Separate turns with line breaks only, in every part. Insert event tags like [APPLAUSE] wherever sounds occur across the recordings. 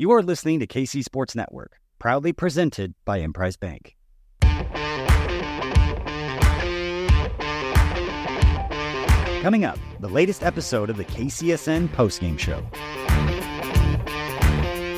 You are listening to KC Sports Network, proudly presented by Emprise Bank. Coming up, the latest episode of the KCSN postgame show.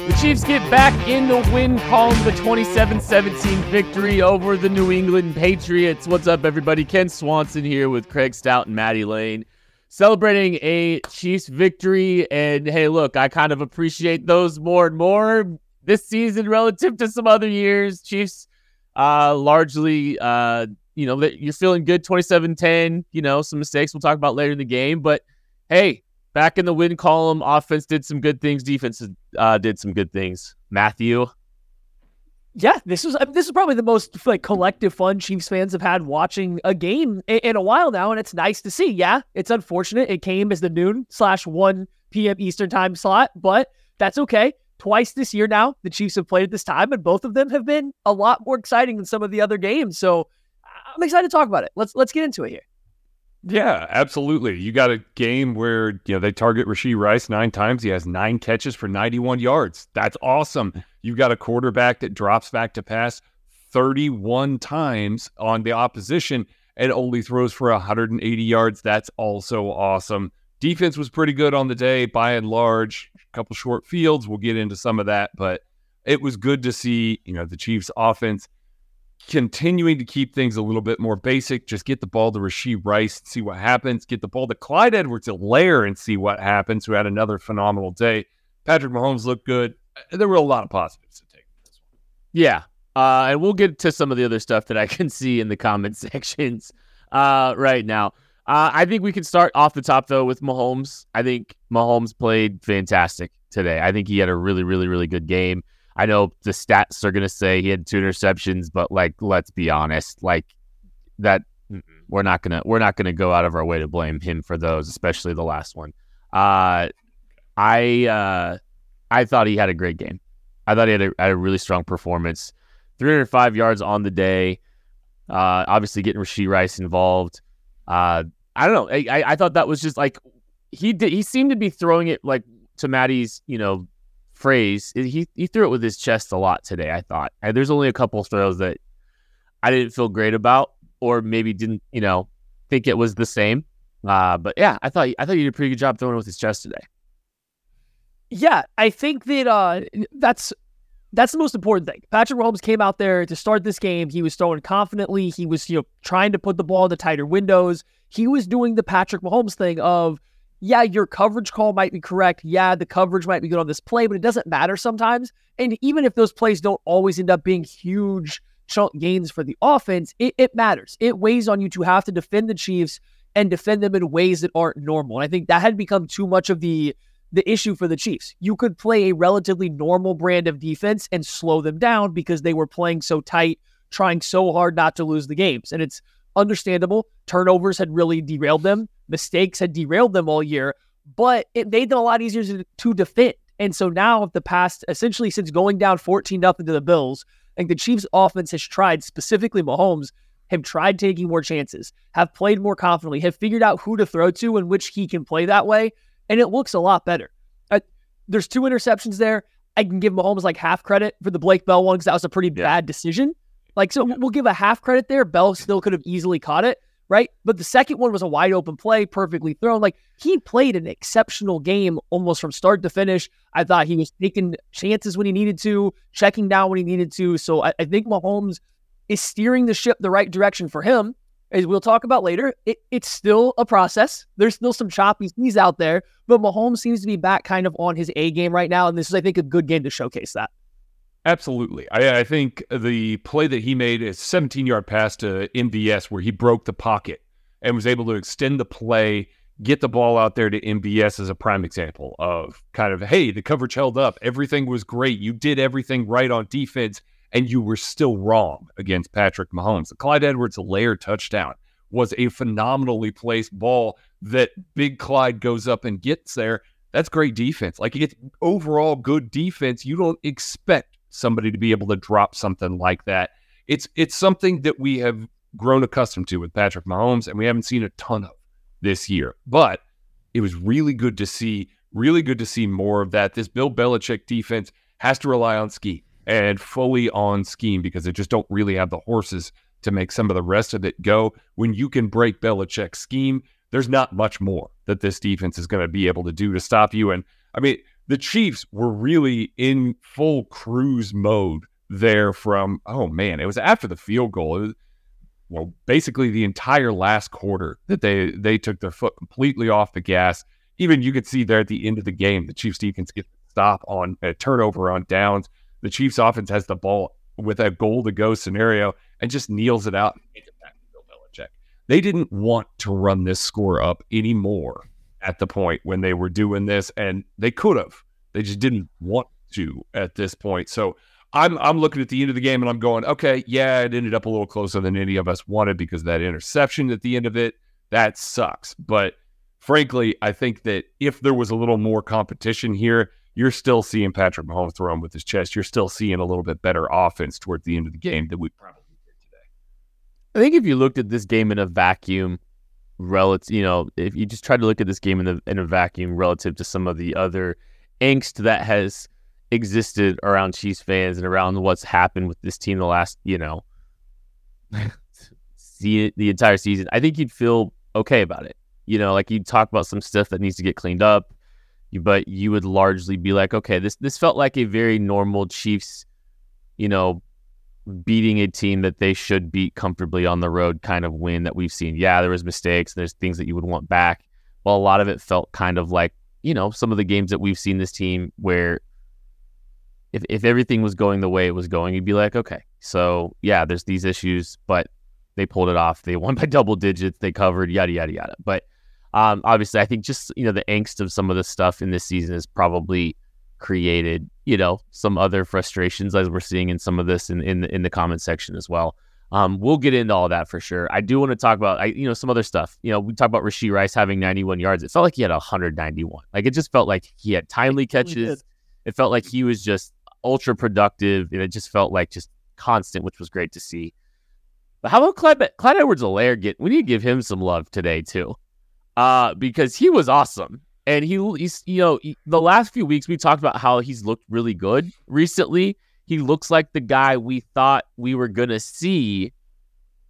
The Chiefs get back in the win column, the 27 17 victory over the New England Patriots. What's up, everybody? Kent Swanson here with Craig Stout and Maddie Lane, celebrating a Chiefs victory. And hey, look, I kind of appreciate those more and more this season relative to some other years. Chiefs uh, largely, uh, you know, you're feeling good 27 10, you know, some mistakes we'll talk about later in the game. But hey, back in the win column, offense did some good things, defense uh, did some good things. Matthew.
Yeah, this was this is probably the most like collective fun Chiefs fans have had watching a game in, in a while now, and it's nice to see. Yeah, it's unfortunate it came as the noon slash one p.m. Eastern time slot, but that's okay. Twice this year now, the Chiefs have played at this time, and both of them have been a lot more exciting than some of the other games. So I'm excited to talk about it. Let's let's get into it here.
Yeah, absolutely. You got a game where you know they target Rashee Rice nine times. He has nine catches for 91 yards. That's awesome. You've got a quarterback that drops back to pass 31 times on the opposition and only throws for 180 yards. That's also awesome. Defense was pretty good on the day by and large. A couple short fields. We'll get into some of that, but it was good to see, you know, the Chiefs offense continuing to keep things a little bit more basic. Just get the ball to Rashee Rice and see what happens. Get the ball to Clyde Edwards-Helaire and see what happens, who had another phenomenal day. Patrick Mahomes looked good. There were a lot of positives to take from this one.
Yeah. Uh, and we'll get to some of the other stuff that I [LAUGHS] can see in the comment [LAUGHS] sections uh, right now. Uh, I think we can start off the top, though, with Mahomes. I think Mahomes played fantastic today. I think he had a really, really, really good game. I know the stats are going to say he had two interceptions, but like, let's be honest, like that we're not gonna we're not gonna go out of our way to blame him for those, especially the last one. Uh, I uh, I thought he had a great game. I thought he had a, had a really strong performance. 305 yards on the day. Uh, obviously getting Rashee Rice involved. Uh, I don't know. I, I thought that was just like he did. He seemed to be throwing it like to Maddie's, you know, phrase. He he threw it with his chest a lot today. I thought. And there's only a couple throws that I didn't feel great about, or maybe didn't, you know, think it was the same. Uh, but yeah, I thought I thought you did a pretty good job throwing it with his chest today.
Yeah, I think that uh, that's that's the most important thing. Patrick Mahomes came out there to start this game. He was throwing confidently. He was, you know, trying to put the ball in the tighter windows. He was doing the Patrick Mahomes thing of yeah, your coverage call might be correct. Yeah, the coverage might be good on this play, but it doesn't matter sometimes. And even if those plays don't always end up being huge chunk gains for the offense, it, it matters. It weighs on you to have to defend the Chiefs and defend them in ways that aren't normal. And I think that had become too much of the the issue for the Chiefs. You could play a relatively normal brand of defense and slow them down because they were playing so tight, trying so hard not to lose the games. And it's understandable. Turnovers had really derailed them mistakes had derailed them all year, but it made them a lot easier to, to defend. And so now, the past essentially since going down 14 nothing to the Bills, I think the Chiefs' offense has tried, specifically Mahomes, have tried taking more chances, have played more confidently, have figured out who to throw to and which he can play that way, and it looks a lot better. Uh, there's two interceptions there. I can give Mahomes like half credit for the Blake Bell one because that was a pretty yeah. bad decision. Like, so we'll give a half credit there. Bell still could have easily caught it right? But the second one was a wide open play, perfectly thrown. Like he played an exceptional game almost from start to finish. I thought he was taking chances when he needed to, checking down when he needed to. So I, I think Mahomes is steering the ship the right direction for him. As we'll talk about later, it, it's still a process. There's still some choppy seas out there, but Mahomes seems to be back kind of on his A game right now. And this is, I think, a good game to showcase that.
Absolutely. I, I, think the play that he made is 17 yard pass to MVS where he broke the pocket and was able to extend the play, get the ball out there to MVS as a prime example of kind of, hey, the coverage held up. Everything was great. You did everything right on defense, and you were still wrong against Patrick Mahomes. The Clyde Edwards-Helaire touchdown was a phenomenally placed ball that Big Clyde goes up and gets there. That's great defense. Like it's overall good defense. You don't expect somebody to be able to drop something like that. It's it's something that we have grown accustomed to with Patrick Mahomes, and we haven't seen a ton of this year. But it was really good to see, really good to see more of that. This Bill Belichick defense has to rely on scheme and fully on scheme because they just don't really have the horses to make some of the rest of it go. When you can break Belichick's scheme, there's not much more that this defense is going to be able to do to stop you. And I mean, the Chiefs were really in full cruise mode there from, oh man, it was after the field goal. Was, well, basically the entire last quarter that they they took their foot completely off the gas. Even you could see there at the end of the game, the Chiefs defense gets stop on a turnover on downs. The Chiefs offense has the ball with a goal to go scenario and just kneels it out. They didn't want to run this score up anymore at the point when they were doing this, and they could have. They just didn't want to at this point. So I'm I'm looking at the end of the game and I'm going, okay, yeah, it ended up a little closer than any of us wanted because that interception at the end of it, that sucks. But frankly, I think that if there was a little more competition here, you're still seeing Patrick Mahomes throw him with his chest. You're still seeing a little bit better offense towards the end of the game than we probably did today.
I think if you looked at this game in a vacuum, relative, you know, if you just try to look at this game in, the, in a vacuum relative to some of the other angst that has existed around Chiefs fans and around what's happened with this team the last, you know, [LAUGHS] see the entire season, I think you'd feel okay about it. You know, like you'd talk about some stuff that needs to get cleaned up but you would largely be like, okay, this this felt like a very normal Chiefs, you know, beating a team that they should beat comfortably on the road kind of win that we've seen. Yeah, there was mistakes, there's things that you would want back. Well, a lot of it felt kind of like, you know, some of the games that we've seen this team where if if everything was going the way it was going, you'd be like, okay, so yeah, there's these issues, but they pulled it off. They [LAUGHS] won by double digits, they covered, yada yada yada. But um, obviously, I think just you know the angst of some of the stuff in this season is probably created you know some other frustrations as we're seeing in some of this in in, in the comment section as well. Um, we'll get into all that for sure. I do want to talk about I, you know some other stuff. You know, we talk about Rashee Rice having 91 yards. It felt like he had 191. Like it just felt like he had timely catches. It felt like he was just ultra productive, and it just felt like just constant, which was great to see. But how about Clyde, Clyde Edwards-Helaire? Get we need to give him some love today too uh, because he was awesome. And he, he's, you know, he, the last few weeks we talked about how he's looked really good recently. He looks like the guy we thought we were gonna see,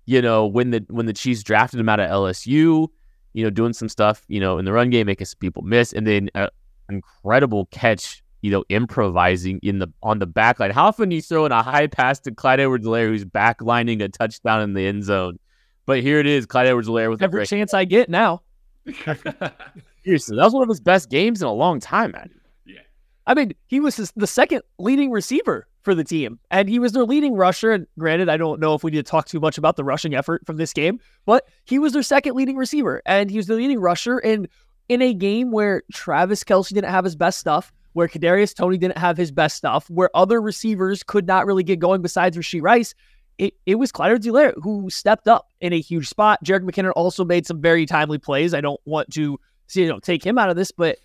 you know, when the when the Chiefs drafted him out of LSU, you know, doing some stuff, you know, in the run game, making some people miss, and then an incredible catch, you know, improvising in the on the back line. How often you throw in a high pass to Clyde Edwards-Helaire who's backlining a touchdown in the end zone? But here it is, Clyde Edwards-Helaire with
every chance I get now. [LAUGHS] [LAUGHS]
Seriously, that was one of his best games in a long time, man.
Yeah. I mean, he was his, the second leading receiver for the team, and he was their leading rusher. And granted, I don't know if we need to talk too much about the rushing effort from this game, but he was their second leading receiver, and he was the leading rusher. And in a game where Travis Kelce didn't have his best stuff, where Kadarius Toney didn't have his best stuff, where other receivers could not really get going besides Rashee Rice, it, it was Clyde Edwards-Helaire who stepped up in a huge spot. Jerick McKinnon also made some very timely plays. I don't want to you know take him out of this, but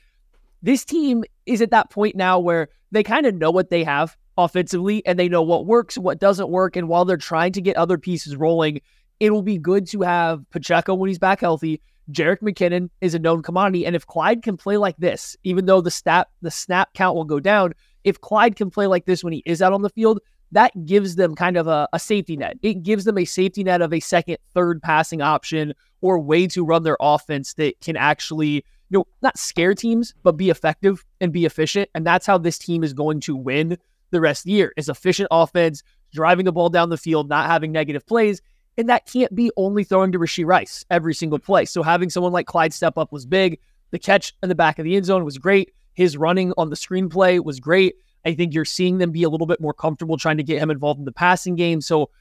this team is at that point now where they kind of know what they have offensively and they know what works, what doesn't work. And while they're trying to get other pieces rolling, it will be good to have Pacheco when he's back healthy. Jerick McKinnon is a known commodity. And if Clyde can play like this, even though the stat the snap count will go down, if Clyde can play like this when he is out on the field, that gives them kind of a, a, safety net. It gives them a safety net of a second, third passing option or way to run their offense that can actually, you know, not scare teams, but be effective and be efficient. And that's how this team is going to win the rest of the year is efficient offense, driving the ball down the field, not having negative plays. And that can't be only throwing to Rashee Rice every single play. So having someone like Clyde step up was big. The catch in the back of the end zone was great. His running on the screenplay was great. I think you're seeing them be a little bit more comfortable trying to get him involved in the passing game. So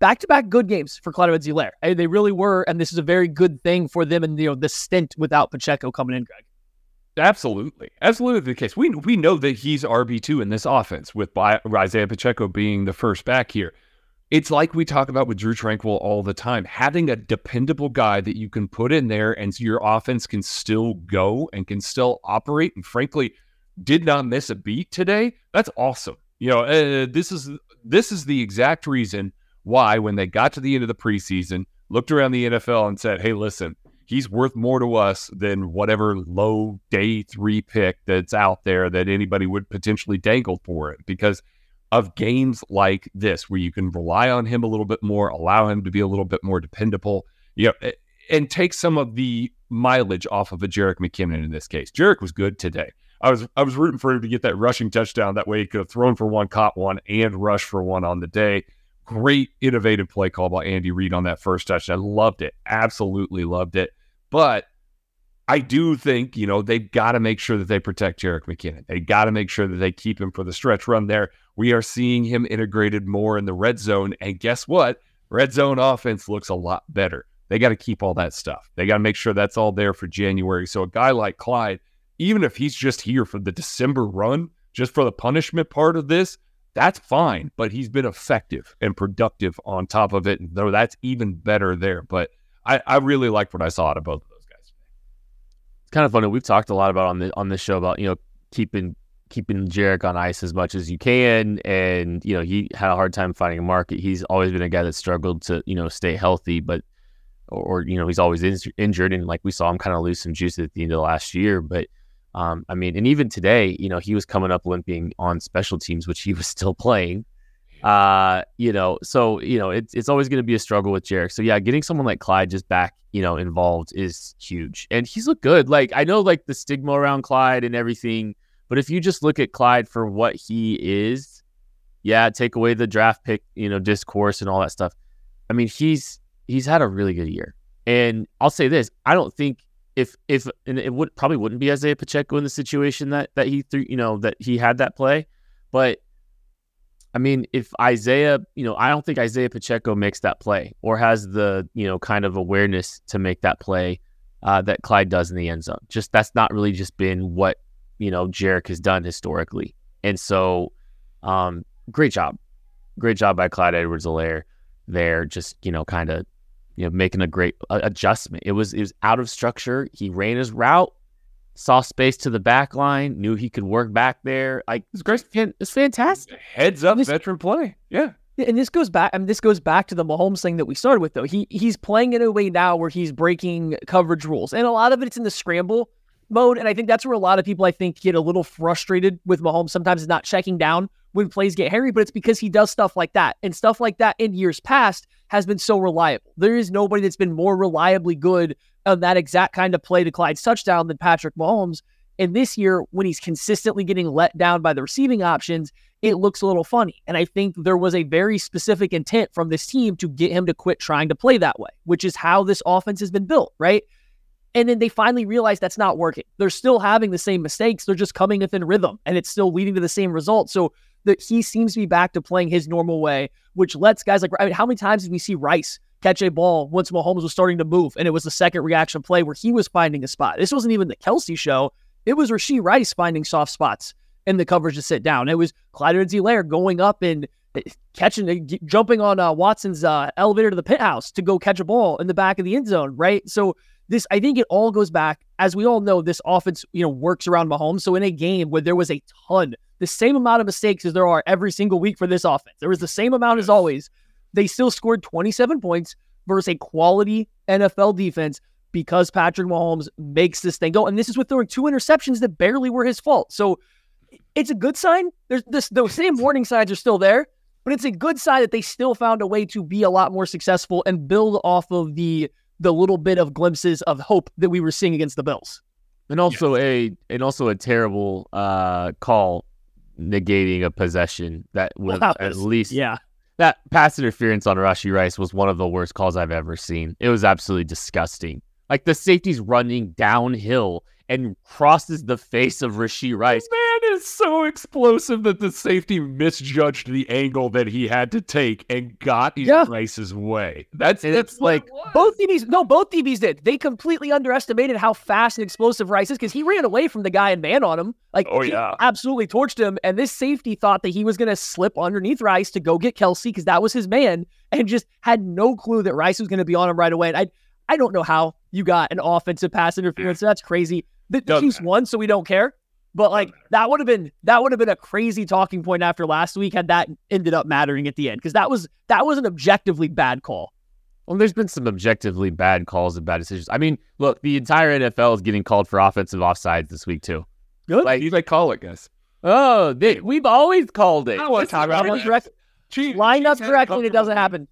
back to back good games for Clyde Edwards-Helaire. They really were, and this is a very good thing for them and you know the stint without Pacheco coming in, Greg.
Absolutely, absolutely the case. We we know that he's RB two in this offense with Isaiah Pacheco being the first back here. It's like we talk about with Drue Tranquill all the time. Having a dependable guy that you can put in there and your offense can still go and can still operate. And frankly, did not miss a beat today, that's awesome. You know, uh, this is this is the exact reason why when they got to the end of the preseason, looked around the NFL and said, "Hey, listen, he's worth more to us than whatever low day three pick that's out there that anybody would potentially dangle for it because of games like this where you can rely on him a little bit more, allow him to be a little bit more dependable, you know, and take some of the mileage off of a Jerick McKinnon in this case. Jerick was good today. I was I was rooting for him to get that rushing touchdown. That way he could have thrown for one, caught one, and rushed for one on the day. Great innovative play call by Andy Reid on that first touchdown. I loved it. Absolutely loved it. But I do think, you know, they've got to make sure that they protect Jerick McKinnon. They got to make sure that they keep him for the stretch run there. We are seeing him integrated more in the red zone. And guess what? Red zone offense looks a lot better. They got to keep all that stuff. They got to make sure that's all there for January. So a guy like Clyde, even if he's just here for the December run, just for the punishment part of this, that's fine. But he's been effective and productive on top of it. Though that's even better there. But I, I really like what I saw out of both of those guys.
It's kind of funny. We've talked a lot about on the on this show about you know keeping keeping Jerick on ice as much as you can, and you know he had a hard time finding a market. He's always been a guy that struggled to you know stay healthy, but or, or you know he's always in, injured, and like we saw him kind of lose some juice at the end of last year, but. Um, I mean, and even today, you know, he was coming up limping on special teams, which he was still playing. Uh, you know, so you know, it's it's always going to be a struggle with Jerick. So yeah, getting someone like Clyde just back, you know, involved is huge, and he's looked good. Like I know, like the stigma around Clyde and everything, but if you just look at Clyde for what he is, yeah, take away the draft pick, you know, discourse and all that stuff. I mean, he's he's had a really good year, and I'll say this: I don't think if if and it would probably wouldn't be Isaiah Pacheco in the situation that that he threw, you know, that he had that play, but I mean, if Isaiah, you know, I don't think Isaiah Pacheco makes that play or has the, you know, kind of awareness to make that play uh, that Clyde does in the end zone. Just that's not really just been what, you know, Jarek has done historically. And so, um, great job. Great job by Clyde Edwards Helaire there, just, you know, kind of, you know, making a great adjustment. It was, it was out of structure. He ran his route saw space to the back line, knew he could work back there. Like it's great. It's fantastic.
Heads up, this, veteran play. Yeah.
And this goes back. I mean, this goes back to the Mahomes thing that we started with, though. He he's playing in a way now where he's breaking coverage rules, and a lot of it's in the scramble mode. And I think that's where a lot of people, I think, get a little frustrated with Mahomes. Sometimes it's not checking down when plays get hairy, but it's because he does stuff like that, and stuff like that in years past has been so reliable. There is nobody that's been more reliably good on that exact kind of play to Clyde's touchdown than Patrick Mahomes. And this year, when he's consistently getting let down by the receiving options, it looks a little funny. And I think there was a very specific intent from this team to get him to quit trying to play that way, which is how this offense has been built, right? And then they finally realized that's not working. They're still having the same mistakes. They're just coming within rhythm and it's still leading to the same result. So that he seems to be back to playing his normal way, which lets guys like, I mean, how many times did we see Rice catch a ball once Mahomes was starting to move, and it was the second reaction play where he was finding a spot. This wasn't even the Kelce show. It was Rashee Rice finding soft spots in the coverage to sit down. It was Clyde Edwards-Helaire going up and eh, catching, eh, jumping on uh, Watson's uh, elevator to the pit house to go catch a ball in the back of the end zone, right? So this, I think it all goes back, as we all know, this offense, you know, works around Mahomes. So in a game where there was a ton, the same amount of mistakes as there are every single week for this offense, there was the same amount as always they still scored 27 points versus a quality NFL defense because Patrick Mahomes makes this thing go. And this is with throwing two interceptions that barely were his fault. So it's a good sign. There's this those same warning signs are still there, but it's a good sign that they still found a way to be a lot more successful and build off of the the little bit of glimpses of hope that we were seeing against the Bills.
And also yes. a and also a terrible uh, call negating a possession that was at least
yeah
that pass interference on Rashee Rice was one of the worst calls I've ever seen. It was absolutely disgusting. Like the safety's running downhill and crosses the face of Rashee Rice.
Man is so explosive that the safety misjudged the angle that he had to take and got yeah. Rice's way. That's it's like
both DBs. No, both DBs did. They completely underestimated how fast and explosive Rice is because he ran away from the guy and man on him. Like,
oh yeah,
absolutely torched him. And this safety thought that he was going to slip underneath Rice to go get Kelce because that was his man, and just had no clue that Rice was going to be on him right away. And I, I don't know how you got an offensive pass interference. That's crazy. The, the Chiefs won, so we don't care. But like that would have been that would have been a crazy talking point after last week had that ended up mattering at the end because that was that was an objectively bad call.
Well, there's been some objectively bad calls and bad decisions. I mean, look, the entire NFL is getting called for offensive offsides this week too.
Good.
Like,
You they call it, guys.
oh, they, we've always called it.
I don't want to talk about
Line
it.
direct-
Chiefs-
line up
Chiefs had a
directly and it doesn't happen.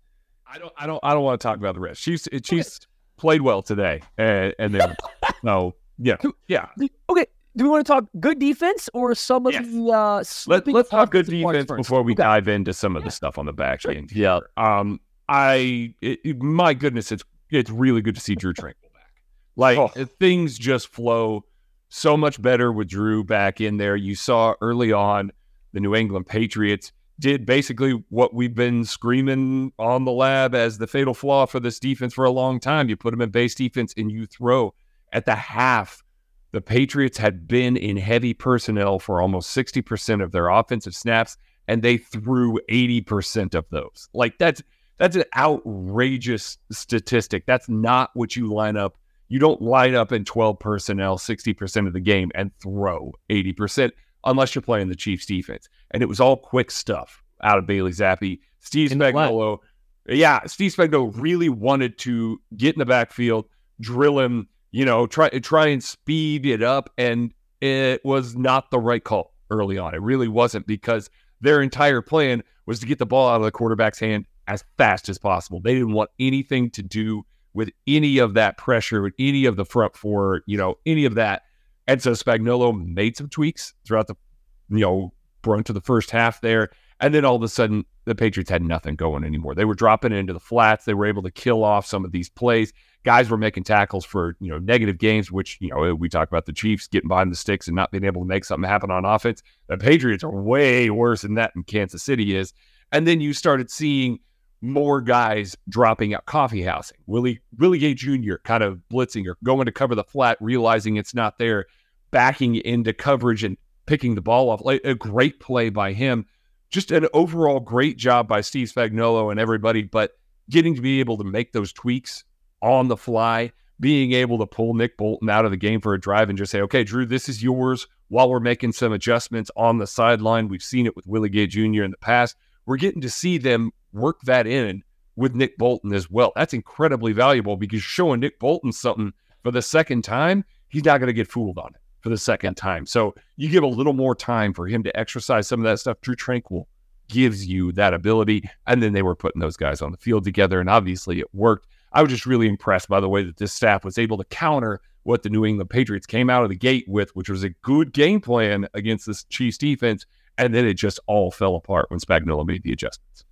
I don't. I don't. I don't want to talk about the rest. Chiefs. Chiefs played well today, and, and then no. [LAUGHS] Yeah. Yeah.
Okay, do we want to talk good defense or some of
Yes.
the uh
Let, let's talk good defense before we
Okay.
dive into some of the stuff on the back end.
Yeah.
Um, I, it, it- my goodness, it's it's really good to see Drue Tranquill back. Like
Oh.
things just flow so much better with Drew back in there. You saw early on the New England Patriots did basically what we've been screaming on the lab as the fatal flaw for this defense for a long time. You put them in base defense and you throw at the half. The Patriots had been in heavy personnel for almost 60% of their offensive snaps, and they threw 80% of those. Like that's that's an outrageous statistic. That's not what you line up. You don't line up in 12 personnel 60% of the game and throw 80% unless you're playing the Chiefs defense. And it was all quick stuff out of Bailey Zappe. Steve. Spagnuolo. Yeah, Steve Spagnuolo really wanted to get in the backfield, drill him, you know, try try and speed it up. And it was not the right call early on. It really wasn't because their entire plan was to get the ball out of the quarterback's hand as fast as possible. They didn't want anything to do with any of that pressure, with any of the front four, you know, any of that. And so Spagnuolo made some tweaks throughout the, you know, brunt of the first half there. And then all of a sudden, the Patriots had nothing going anymore. They were dropping into the flats. They were able to kill off some of these plays. Guys were making tackles for, you know, negative games, which, you know, we talk about the Chiefs getting behind the sticks and not being able to make something happen on offense. The Patriots are way worse than that in Kansas City is. And then you started seeing more guys dropping out coffee housing. Willie Willie Gay Jr. kind of blitzing or going to cover the flat, realizing it's not there, backing into coverage and picking the ball off. Like a great play by him. Just an overall great job by Steve Spagnuolo and everybody, but getting to be able to make those tweaks on the fly, being able to pull Nick Bolton out of the game for a drive and just say, okay, Drue, this is yours while we're making some adjustments on the sideline. We've seen it with Willie Gay Jr. in the past. We're getting to see them work that in with Nick Bolton as well. That's incredibly valuable because showing Nick Bolton something for the second time, he's not going to get fooled on it for the second time. So you give a little more time for him to exercise some of that stuff. Drue Tranquill gives you that ability. And then they were putting those guys on the field together, and obviously it worked. I was just really impressed by the way that this staff was able to counter what the New England Patriots came out of the gate with, which was a good game plan against this Chiefs defense. And then it just all fell apart when Spagnuolo made the adjustments.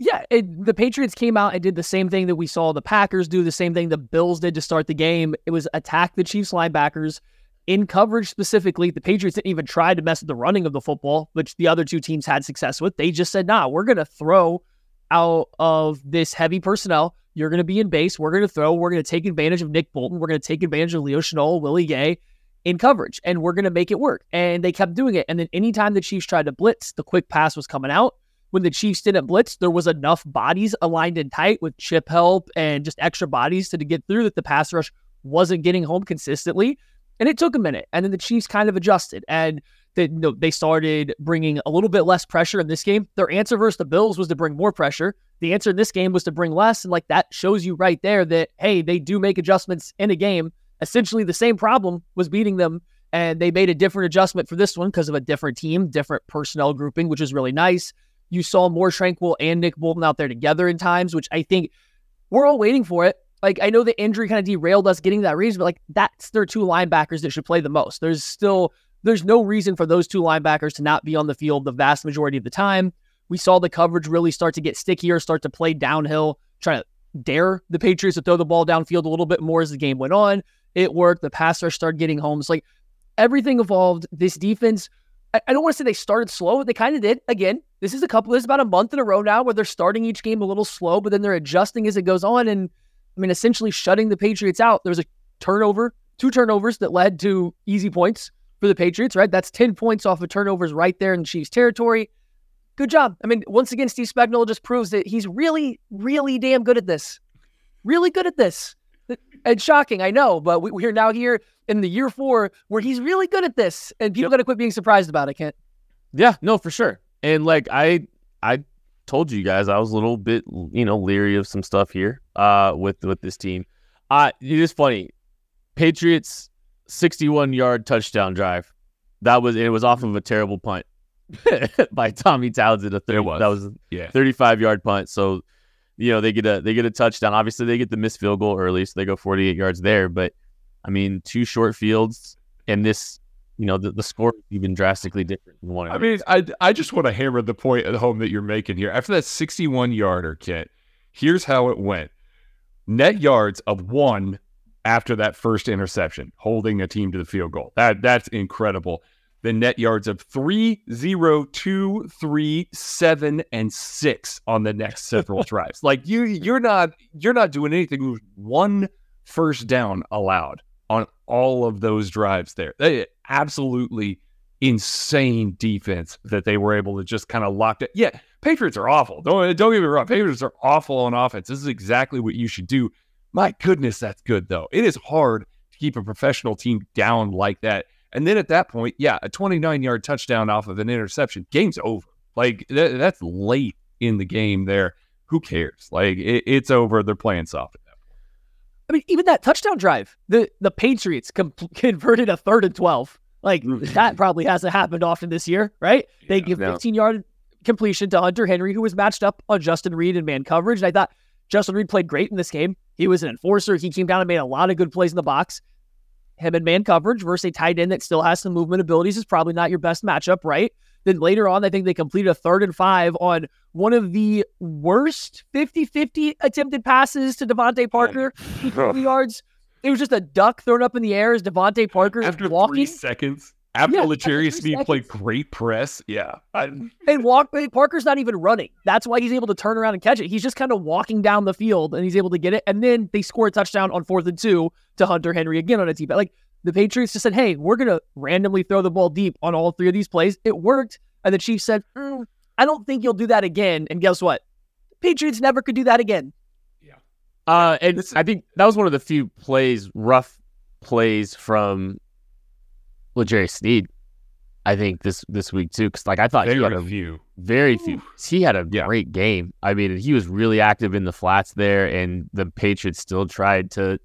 Yeah, it, the Patriots came out and did the same thing that we saw the Packers do, the same thing the Bills did to start the game. It was attack the Chiefs linebackers in coverage specifically. The Patriots didn't even try to mess with the running of the football, which the other two teams had success with. They just said, nah, we're going to throw out of this heavy personnel. You're going to be in base. We're going to throw. We're going to take advantage of Nick Bolton. We're going to take advantage of Leo Chenal, Willie Gay in coverage, and we're going to make it work. And they kept doing it. And then anytime the Chiefs tried to blitz, the quick pass was coming out when the Chiefs didn't blitz, there was enough bodies aligned and tight with chip help and just extra bodies to get through that the pass rush wasn't getting home consistently. And it took a minute. And then the Chiefs kind of adjusted and they, you know, they started bringing a little bit less pressure in this game. Their answer versus the Bills was to bring more pressure. The answer in this game was to bring less. And like that shows you right there that, hey, they do make adjustments in a game. Essentially, the same problem was beating them. And they made a different adjustment for this one because of a different team, different personnel grouping, which is really nice. You saw more Tranquill and Nick Bolton out there together in times, which I think we're all waiting for it. Like I know the injury kind of derailed us getting that reason, but like that's their two linebackers that should play the most. There's still there's no reason for those two linebackers to not be on the field the vast majority of the time. We saw the coverage really start to get stickier, start to play downhill, trying to dare the Patriots to throw the ball downfield a little bit more as the game went on. It worked. The pass rush started getting home. It's like everything evolved. This defense, I, I don't want to say they started slow, but they kind of did. Again, this is a couple, this is about a month in a row now where they're starting each game a little slow, but then they're adjusting as it goes on. And I mean, essentially shutting the Patriots out. There was a turnover, two turnovers that led to easy points for the Patriots, right? That's 10 points off of turnovers right there in Chiefs territory. Good job. I mean, once again, Steve Spagnuolo just proves that he's really, really damn good at this. Really good at this. And shocking, I know, but we, we're now here in the year four where he's really good at this. And people got to quit being surprised about it, Kent.
Yeah, no, for sure. And like I I told you guys I was a little bit, you know, leery of some stuff here uh, with with this team. Uh, it is funny. Patriots 61 yard touchdown drive. That was it was off of a terrible punt [LAUGHS] by Tommy Townsend. A 30,
was.
that was
Yeah.
35 yard punt. So, you know, they get a they get a touchdown. Obviously, they get the missed field goal early, so they go 48 yards there. But I mean, two short fields and this, you know, the, the score is even drastically different than one.
I mean, I I just want to hammer the point at home that you're making here. After that 61 yarder, Kent, here's how it went: net yards of one after that first interception, holding a team to the field goal. That that's incredible. The net yards of three, zero, two, three, seven, and six on the next several [LAUGHS] drives. Like you, you're not you're not doing anything with one first down allowed all of those drives there. They absolutely insane defense that they were able to just kind of lock it. Yeah, Patriots are awful. Don't don't get me wrong. Patriots are awful on offense. This is exactly what you should do. My goodness, that's good though. It is hard to keep a professional team down like that. And then at that point, yeah, a 29 yard touchdown off of an interception, game's over. Like that, that's late in the game there. Who cares? Like it, it's over. They're playing soft.
I mean, even that touchdown drive, the the Patriots com- [LAUGHS] converted a third and twelve. Like mm. that probably hasn't happened often this year, right? they give
no.
15 yard completion to Hunter Henry, who was matched up on Justin Reid in man coverage. And I thought Justin Reid played great in this game. He was an enforcer. He came down and made a lot of good plays in the box. Him in man coverage versus a tight end that still has some movement abilities is probably not your best matchup, right? Then later on, I think they completed a third and five on one of the worst 50 50 attempted passes to Devontae oh. Parker. [LAUGHS] 50 yards. It was just a duck thrown up in the air as DeVante Parker
After three
walking
seconds, after
Yeah, three
Sneed played great press, yeah, I,
and walk. Parker's not even running. That's why he's able to turn around and catch it. He's just kind of walking down the field and he's able to get it. And then they score a touchdown on fourth and two to Hunter Henry again on a deep. Like the Patriots just said, "Hey, we're gonna randomly throw the ball deep on all three of these plays." It worked, and the Chiefs said, "Mm, "I don't think you'll do that again." And guess what? Patriots never could do that again. Yeah.
Uh, and
This-
I think that was one of the few plays, rough plays from Jerry Sneed. I think this this week too, because like I thought he had a
few.
very few. He had a
Yeah.
great game. I mean, he was really active in the flats there, and the Patriots still tried to,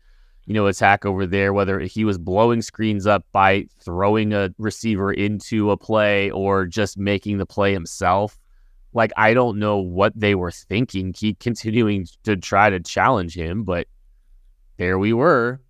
you know, attack over there. Whether he was blowing screens up by throwing a receiver into a play or just making the play himself. Like I don't know what they were thinking. Keep continuing to try to challenge him, but there we were.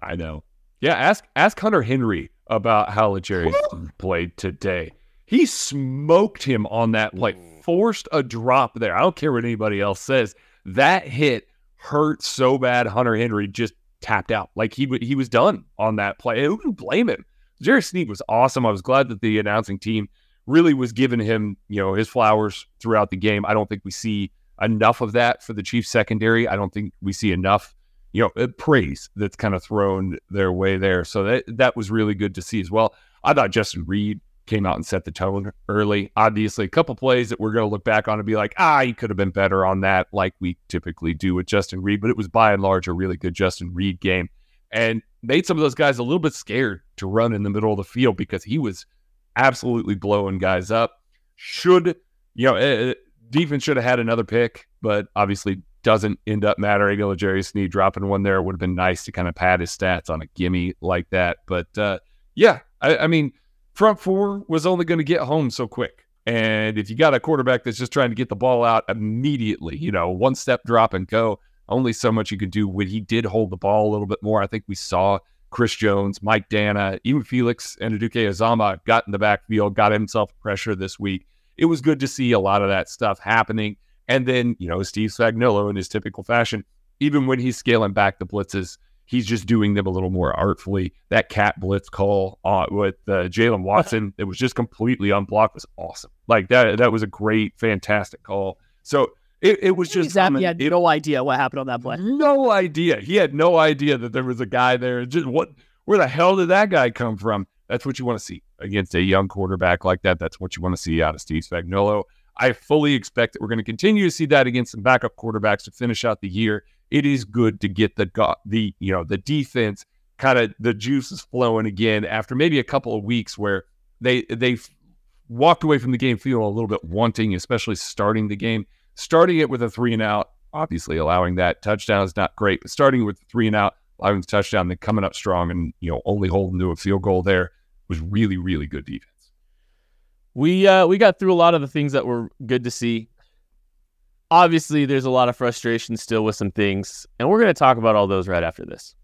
I know. Yeah, ask ask Hunter Henry about how L'Jarius played today. He smoked him on that play, forced a drop there. I don't care what anybody else says. That hit hurt so bad. Hunter Henry just tapped out. Like he he was done on that play. Who can blame him? Jerry Sneed was awesome. I was glad that the announcing team really was giving him, you know, his flowers throughout the game. I don't think we see enough of that for the Chiefs secondary. I don't think we see enough, you know, uh, praise that's kind of thrown their way there. So that that was really good to see as well. I thought Justin Reid came out and set the tone early. Obviously, a couple plays that we're going to look back on and be like, ah, he could have been better on that, like we typically do with Justin Reid. But it was by and large a really good Justin Reid game, and made some of those guys a little bit scared to run in the middle of the field because he was absolutely blowing guys up. Should you know, eh, eh, defense should have had another pick, but obviously doesn't end up mattering. Jerry Sneed dropping one there would have been nice to kind of pad his stats on a gimme like that. But uh, yeah, I, I mean, front four was only going to get home so quick. And if you got a quarterback that's just trying to get the ball out immediately, you know, one step drop and go, only so much you could do. When he did hold the ball a little bit more, I think we saw Chris Jones, Mike Danna, even Felix Anudike-Uzomah got in the backfield, got himself pressure this week. It was good to see a lot of that stuff happening. And then, you know, Steve Spagnuolo in his typical fashion, even when he's scaling back the blitzes, he's just doing them a little more artfully. That cat blitz call uh, with uh, Jaylen Watson, [LAUGHS] it was just completely unblocked, was awesome. Like that, that was a great, fantastic call. So it, it was just,
Zap,
I mean,
he had
it-
no idea what happened on that play.
no idea. He had no idea that there was a guy there. Just what? Where the hell did that guy come from? That's what you want to see against a young quarterback like that. That's what you want to see out of Steve Spagnuolo. I fully expect that we're going to continue to see that against some backup quarterbacks to finish out the year. It is good to get the the you know the defense kind of the juices flowing again after maybe a couple of weeks where they they walked away from the game feeling a little bit wanting, especially starting the game. Starting it with a three and out, obviously allowing that touchdown is not great, but starting with three and out, allowing the touchdown, then coming up strong and you know only holding to a field goal there was really really good defense.
We uh we got through a lot of the things that were good to see. Obviously, there's a lot of frustration still with some things, and we're going to talk about all those right after this.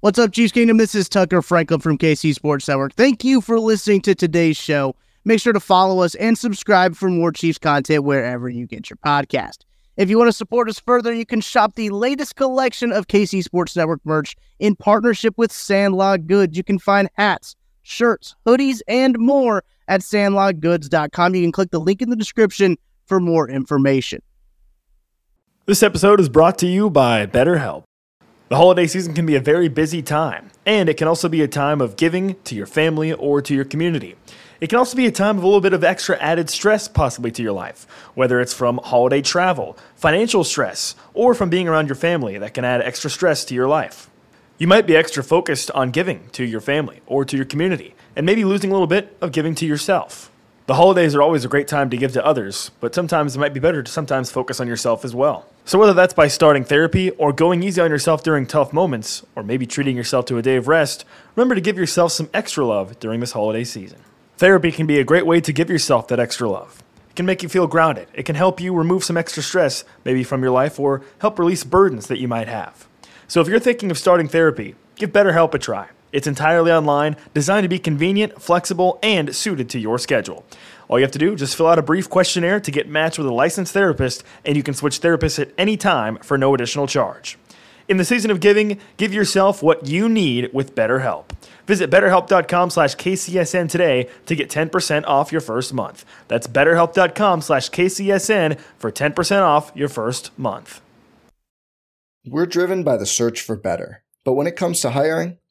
What's up, Chiefs Kingdom? This is Tucker Franklin from KC Sports Network. Thank you for listening to today's show. Make sure to follow us and subscribe for more Chiefs content wherever you get your podcast. If you want to support us further, you can shop the latest collection of KC Sports Network merch in partnership with Sandlot Goods. You can find hats, shirts, hoodies, and more at sandlotgoods.com. You can click the link in the description for more information.
This episode is brought to you by BetterHelp. The holiday season can be a very busy time, and it can also be a time of giving to your family or to your community. It can also be a time of a little bit of extra added stress, possibly to your life, whether it's from holiday travel, financial stress, or from being around your family that can add extra stress to your life. You might be extra focused on giving to your family or to your community, and maybe losing a little bit of giving to yourself. The holidays are always a great time to give to others, but sometimes it might be better to sometimes focus on yourself as well. So, whether that's by starting therapy or going easy on yourself during tough moments, or maybe treating yourself to a day of rest, remember to give yourself some extra love during this holiday season. Therapy can be a great way to give yourself that extra love. It can make you feel grounded. It can help you remove some extra stress, maybe from your life, or help release burdens that you might have. So, if you're thinking of starting therapy, give BetterHelp a try. It's entirely online, designed to be convenient, flexible, and suited to your schedule. All you have to do, just fill out a brief questionnaire to get matched with a licensed therapist, and you can switch therapists at any time for no additional charge. In the season of giving, give yourself what you need with BetterHelp. Visit betterhelp.com slash KCSN today to get 10% off your first month. That's betterhelp.com slash KCSN for 10% off your first month.
We're driven by the search for better. But when it comes to hiring,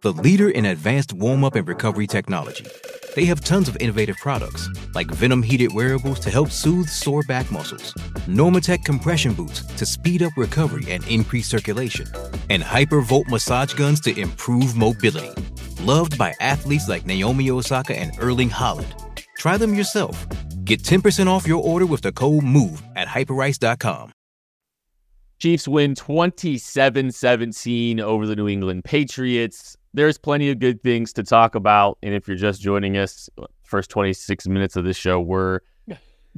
the leader in advanced warm up and recovery technology. They have tons of innovative products, like Venom heated wearables to help soothe sore back muscles, Normatec compression boots to speed up recovery and increase circulation, and Hypervolt massage guns to improve mobility. Loved by athletes like Naomi Osaka and Erling Haaland. Try them yourself. Get 10% off your order with the code MOVE at hyperice.com.
Chiefs win 27 17 over the New England Patriots. There's plenty of good things to talk about. And if you're just joining us, first 26 minutes of this show, we're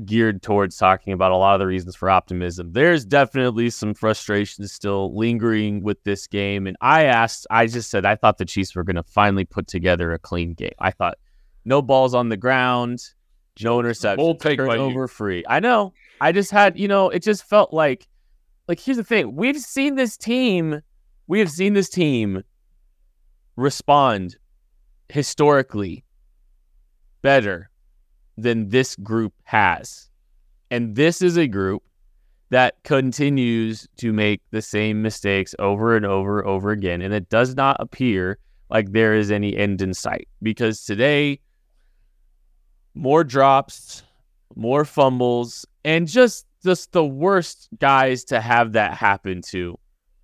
geared towards talking about a lot of the reasons for optimism. There's definitely some frustration still lingering with this game. And I asked, I just said, I thought the Chiefs were going to finally put together a clean game. I thought no balls on the ground, no interceptions,
Bold take by
over free. I know. I just had, you know, it just felt like like here's the thing we've seen this team we have seen this team respond historically better than this group has and this is a group that continues to make the same mistakes over and over over again and it does not appear like there is any end in sight because today more drops more fumbles and just just the worst guys to have that happen to.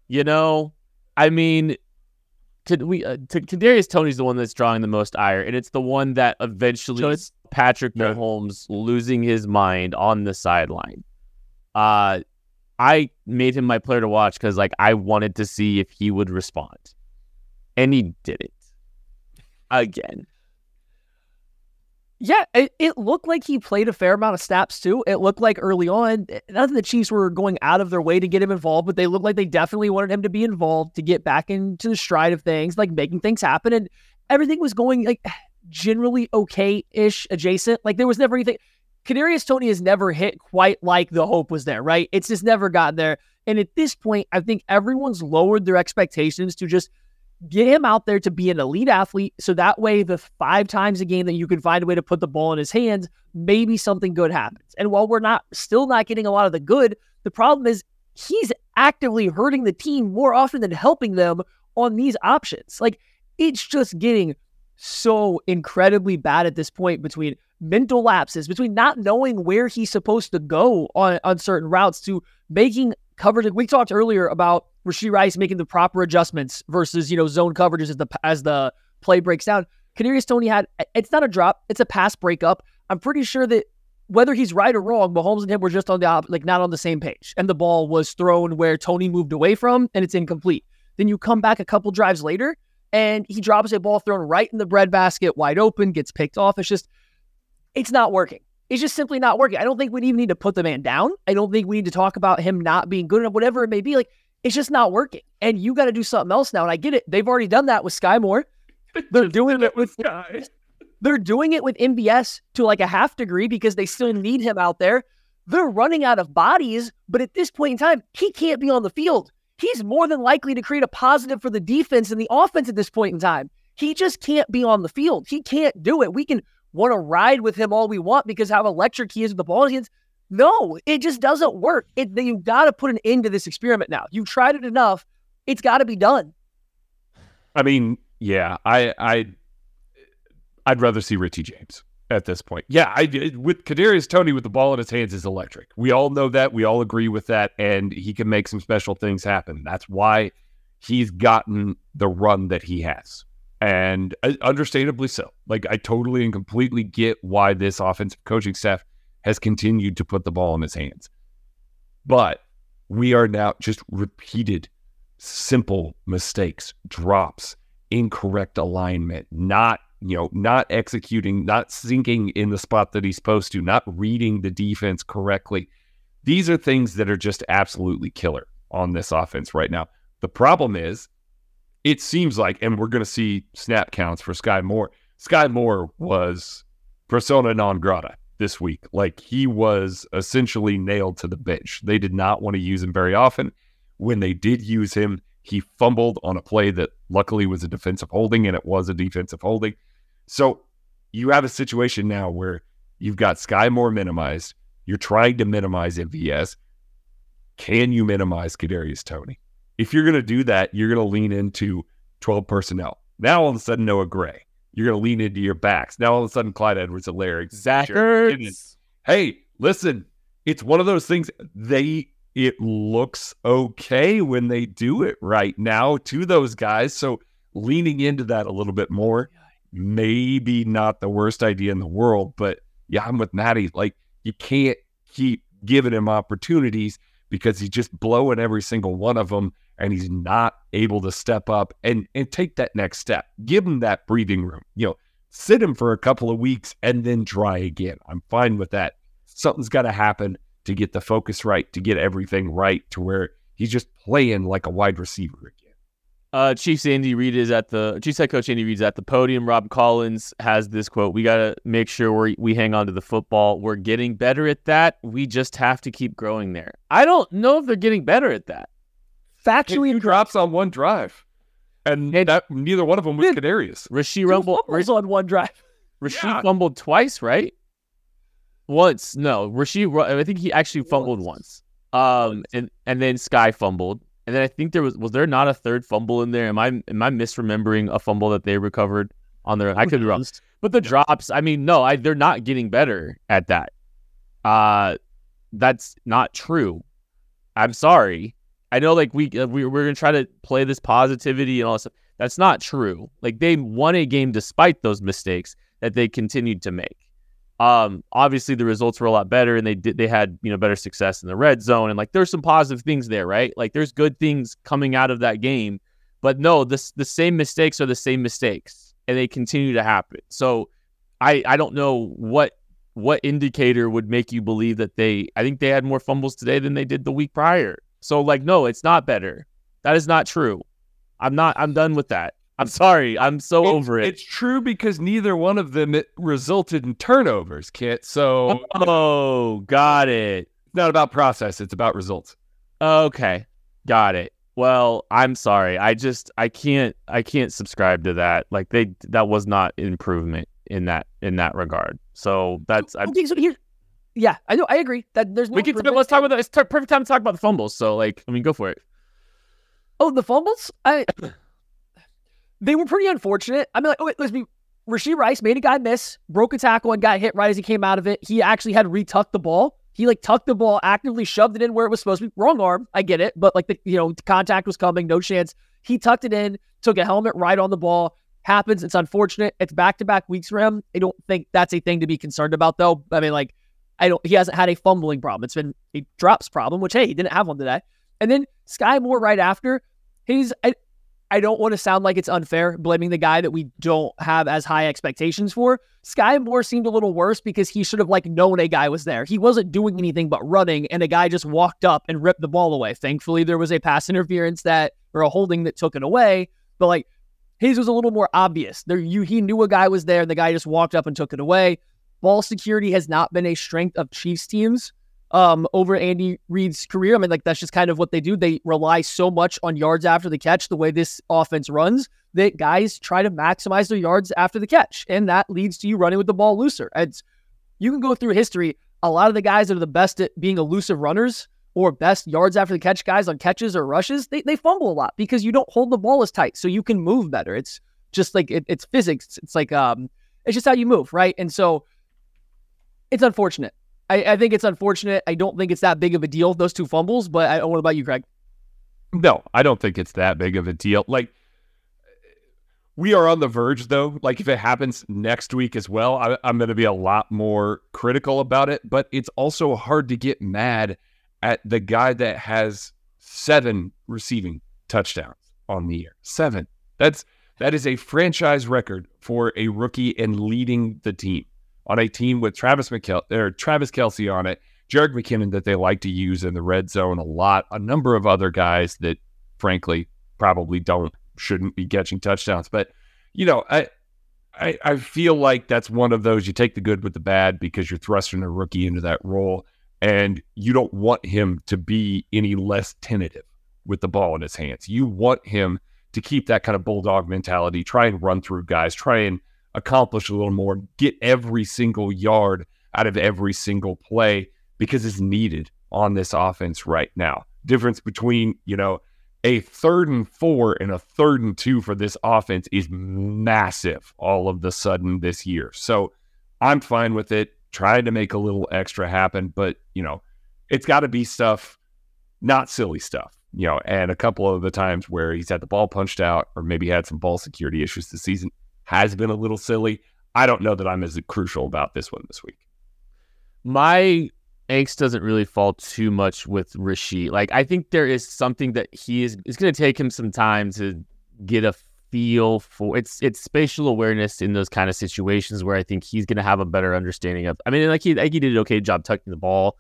You know, I mean, we? Uh, to, Kadarius Toney's the one that's drawing the most ire, and it's the one that eventually
So
it's Patrick
Yeah.
Mahomes losing his mind on the sideline. Uh, I made him my player to watch because like I wanted to see if he would respond, and he didn't. Again,
Yeah, it, it looked like he played a fair amount of snaps too. It looked like early on, eh, not that the Chiefs were going out of their way to get him involved, but they looked like they definitely wanted him to be involved to get back into the stride of things, like making things happen. And everything was going like [SIGHS] generally okay ish adjacent. Like there was never anything. Kadarius Toney has never hit quite like the hope was there, right? It's just never gotten there. And at this point, I think everyone's lowered their expectations to just get him out there to be an elite athlete. So that way, the five times a game that you can find a way to put the ball in his hands, maybe something good happens. And while we're not still not getting a lot of the good, the problem is he's actively hurting the team more often than helping them on these options. Like it's just getting so incredibly bad at this point between mental lapses, between not knowing where he's supposed to go on, on certain routes to making coverage. We talked earlier about Rashee Rice making the proper adjustments versus you know zone coverages as the as the play breaks down. Kadarius Toney had it's not a drop, it's a pass breakup. I'm pretty sure that whether he's right or wrong, Mahomes and him were just on the like not on the same page, and the ball was thrown where Toney moved away from, and it's incomplete. Then you come back a couple drives later, and he drops a ball thrown right in the breadbasket, wide open, gets picked off. It's just, it's not working. It's just simply not working. I don't think we even need to put the man down. I don't think we need to talk about him not being good enough, whatever it may be. Like it's just not working. And you got to do something else now. And I get it. They've already done that with Skyy Moore. [LAUGHS] [LAUGHS] They're doing it with Skyy. They're doing it with MVS to like a half degree because they still need him out there. They're running out of bodies, but at this point in time, he can't be on the field. He's more than likely to create a positive for the defense and the offense at this point in time. He just can't be on the field. He can't do it. We can want to ride with him all we want because how electric he is with the ball in his hands. No, it just doesn't work. It, you got to put an end to this experiment now. You've tried it enough. It's got to be done.
I mean, yeah, I, I, I'd rather see Richie James at this point. Yeah, I with Kadarius Toney with the ball in his hands is electric. We all know that. We all agree with that, and he can make some special things happen. That's why he's gotten the run that he has, and uh, understandably so. Like I totally and completely get why this offensive coaching staff has continued to put the ball in his hands. But we are now just repeated simple mistakes, drops, incorrect alignment, not, you know, not executing, not sinking in the spot that he's supposed to, not reading the defense correctly. These are things that are just absolutely killer on this offense right now. The problem is, it seems like, and we're going to see snap counts for Skyy Moore. Skyy Moore was persona non grata this week. Like he was essentially nailed to the bench. They did not want to use him very often. When they did use him, he fumbled on a play that luckily was a defensive holding, and it was a defensive holding. So you have a situation now where you've got Skyy Moore minimized. You're trying to minimize MVS. Can you minimize Kadarius Toney? If you're going to do that, you're going to lean into 12 personnel. Now all of a sudden, Noah Gray. You're going to lean into your backs. Now all of a sudden, Clyde Edwards-Helaire.
Zach Ertz.
Hey, listen, it's one of those things. They it looks okay when they do it right now to those guys. So leaning into that a little bit more, maybe not the worst idea in the world. But yeah, I'm with Maddie. Like you can't keep giving him opportunities because he's just blowing every single one of them and he's not able to step up and and take that next step. Give him that breathing room. You know, sit him for a couple of weeks and then try again. I'm fine with that. Something's got to happen to get the focus right, to get everything right to where he's just playing like a wide receiver again.
Uh, Chiefs Andy Reid is at the Chiefs head coach Andy Reid's at the podium. Rob Collins has this quote: "We got to make sure we we hang on to the football. We're getting better at that. We just have to keep growing there." I don't know if they're getting better at that
factually
two drops on one drive, and that neither one of them was Kadarius.
Rashee Rumble
was on one drive.
Rashee yeah. fumbled twice, right? Once, no. Rashee, I think he actually fumbled once. Um, and and then Skyy fumbled, and then I think there was was there not a third fumble in there? Am I am I misremembering a fumble that they recovered on their? I could be wrong, but the drops. I mean, no, I they're not getting better at that. Uh, that's not true. I'm sorry. I know like we, uh, we we're gonna try to play this positivity and all this stuff. That's not true. Like they won a game despite those mistakes that they continued to make. Um, obviously the results were a lot better and they did they had you know better success in the red zone and like there's some positive things there, right? Like there's good things coming out of that game, but no, this the same mistakes are the same mistakes and they continue to happen. So I I don't know what what indicator would make you believe that they I think they had more fumbles today than they did the week prior. So like no, it's not better. That is not true. I'm not I'm done with that. I'm sorry. I'm so
It's-
over it.
It's true because neither one of them it resulted in turnovers, Kit. So
Oh, got it.
it's not about process; it's about results.
Okay. Got it. Well, I'm sorry. I just I can't I can't subscribe to that. Like they that was not improvement in that in that regard. So that's I,
okay, so here, yeah, I know, I agree that there's no
we can let's talk about that. It's t- perfect time to talk about the fumbles. So like I mean go for it.
Oh, the fumbles? I [COUGHS] they were pretty unfortunate. I mean, like, oh, wait, let's be. Rashee Rice made a guy miss, broke a tackle, and got hit right as he came out of it. He actually had retucked the ball. He like tucked the ball, actively shoved it in where it was supposed to be. Wrong arm, I get it, but like the you know contact was coming, no chance. He tucked it in, took a helmet right on the ball. Happens. It's unfortunate. It's back to back weeks for him. I don't think that's a thing to be concerned about, though. I mean, like, I don't. He hasn't had a fumbling problem. It's been a drops problem, which hey, he didn't have one today. And then Skyy Moore right after. He's I, I don't want to sound like it's unfair blaming the guy that we don't have as high expectations for. Skyy Moore seemed a little worse because he should have like known a guy was there. He wasn't doing anything but running, and a guy just walked up and ripped the ball away. Thankfully, there was a pass interference that or a holding that took it away. But like his was a little more obvious. There, you he knew a guy was there, and the guy just walked up and took it away. Ball security has not been a strength of Chiefs teams um, over Andy Reid's career. I mean, like that's just kind of what they do. They rely so much on yards after the catch, the way this offense runs, that guys try to maximize their yards after the catch, and that leads to you running with the ball looser. It's you can go through history. A lot of the guys that are the best at being elusive runners or best yards after the catch guys on catches or rushes, they, they fumble a lot because you don't hold the ball as tight, so you can move better. It's just like it, it's physics. It's like um, it's just how you move, right? And so it's unfortunate. I, I think it's unfortunate. I don't think it's that big of a deal, those two fumbles. But I, what about you, Greg?
No, I don't think it's that big of a deal. Like we are on the verge, though. Like if it happens next week as well, I, I'm going to be a lot more critical about it. But it's also hard to get mad at the guy that has seven receiving touchdowns on the year. Seven. That's that is a franchise record for a rookie and leading the team on a team with Travis McKel- or Travis Kelce on it, Jerick McKinnon that they like to use in the red zone a lot, a number of other guys that frankly probably don't shouldn't be catching touchdowns. But you know, I I, I feel like that's one of those you take the good with the bad because you're thrusting a rookie into that role and you don't want him to be any less tentative with the ball in his hands. You want him to keep that kind of bulldog mentality, try and run through guys, try and accomplish a little more, get every single yard out of every single play because it's needed on this offense right now. Difference between, you know, a third and four and a third and two for this offense is massive all of the sudden this year. So I'm fine with it, trying to make a little extra happen, but, you know, it's got to be stuff, not silly stuff. You know, and a couple of the times where he's had the ball punched out or maybe had some ball security issues this season has been a little silly. I don't know that I'm as crucial about this one this week.
My angst doesn't really fall too much with Rashee. Like I think there is something that he is it's going to take him some time to get a feel for. It's it's spatial awareness in those kind of situations where I think he's going to have a better understanding of. I mean, like he like he did an okay job tucking the ball,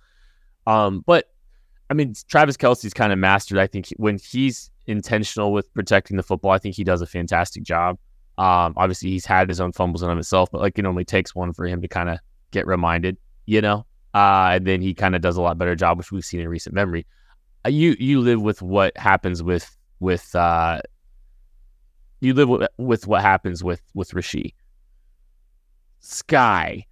um, but I mean Travis Kelce's kind of mastered. I think when he's intentional with protecting the football, I think he does a fantastic job. Um, obviously he's had his own fumbles on himself, but like it only takes one for him to kind of get reminded, you know. Uh, and then he kind of does a lot better job, which we've seen in recent memory. Uh, you you live with what happens with with uh, you live with, with what happens with with Rashee. Skyy.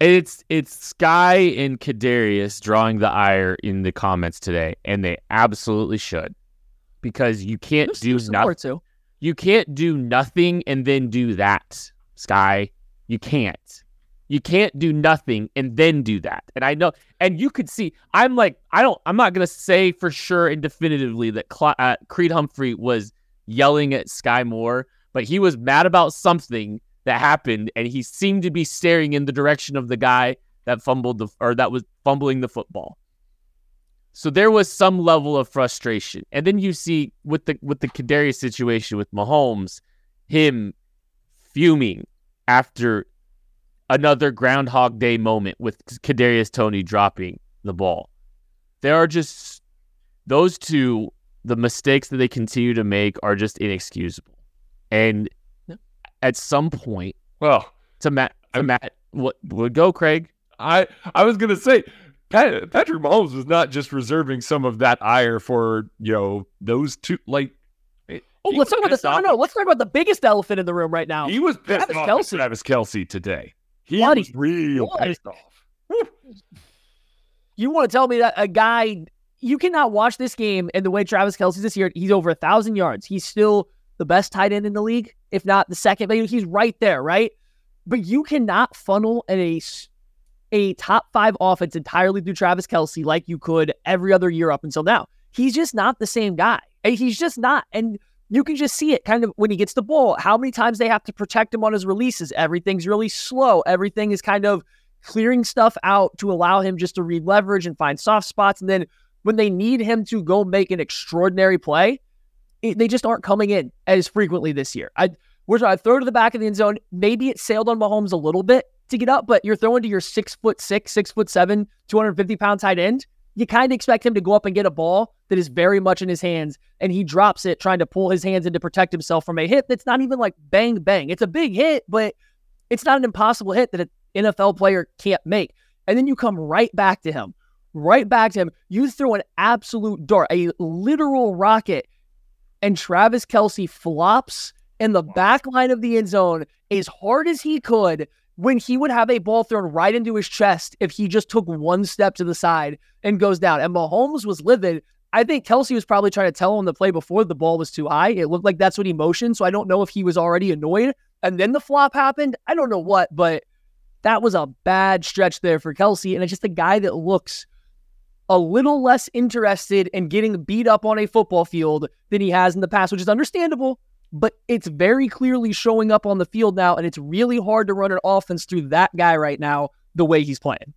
It's it's Skyy and Kadarius drawing the ire in the comments today, and they absolutely should, because you can't
There's-
do
there's some more
nothing. You can't do nothing and then do that, Skyy. You can't. You can't do nothing and then do that. And I know, and you could see, I'm like, I don't, I'm not going to say for sure and definitively that Cl- uh, Creed Humphrey was yelling at Skyy Moore, but he was mad about something that happened and he seemed to be staring in the direction of the guy that fumbled the, or that was fumbling the football. So there was some level of frustration. And then you see with the with the Kadarius situation with Mahomes, him fuming after another Groundhog Day moment with Kadarius Toney dropping the ball. There are just those two. The mistakes that they continue to make are just inexcusable, and at some point,
Well,
to Matt, to Matt, what would go, Craig?
I I was gonna say Pat, Patrick Mahomes was not just reserving some of that ire for you know those two. Like,
Oh, let's talk about this. No, no, let's talk about the biggest elephant in the room right now.
He was pissed
Travis
off
Kelce.
at Travis Kelce today. He
Bloody-
was real
bloody-
pissed off.
You want to tell me that a guy you cannot watch this game and the way Travis Kelce's this year, he's over a thousand yards. He's still the best tight end in the league, if not the second. But he's right there, right? But you cannot funnel a a top five offense entirely through Travis Kelce like you could every other year up until now. He's just not the same guy. Eh, he's just not. And you can just see it kind of when he gets the ball, how many times they have to protect him on his releases. Everything's really slow. Everything is kind of clearing stuff out to allow him just to read leverage and find soft spots. And then when they need him to go make an extraordinary play, it, they just aren't coming in as frequently this year. I we're I throw to the back of the end zone. Maybe it sailed on Mahomes a little bit to get up, but you're throwing to your six foot six, six foot seven, 250 pound tight end. You kind of expect him to go up and get a ball that is very much in his hands, and he drops it trying to pull his hands in to protect himself from a hit that's not even like bang bang. It's a big hit, but it's not an impossible hit that an NFL player can't make. And then you come right back to him, right back to him. You throw an absolute dart, a literal rocket, and Travis Kelce flops in the back line of the end zone as hard as he could when he would have a ball thrown right into his chest if he just took one step to the side and goes down. And Mahomes was livid. I think Kelce was probably trying to tell him the play before the ball was too high. It looked like that's what he motioned. So I don't know if he was already annoyed and then the flop happened. I don't know what, but that was a bad stretch there for Kelce. And it's just a guy that looks a little less interested in getting beat up on a football field than he has in the past, which is understandable, but it's very clearly showing up on the field now. And it's really hard to run an offense through that guy right now, the way he's playing.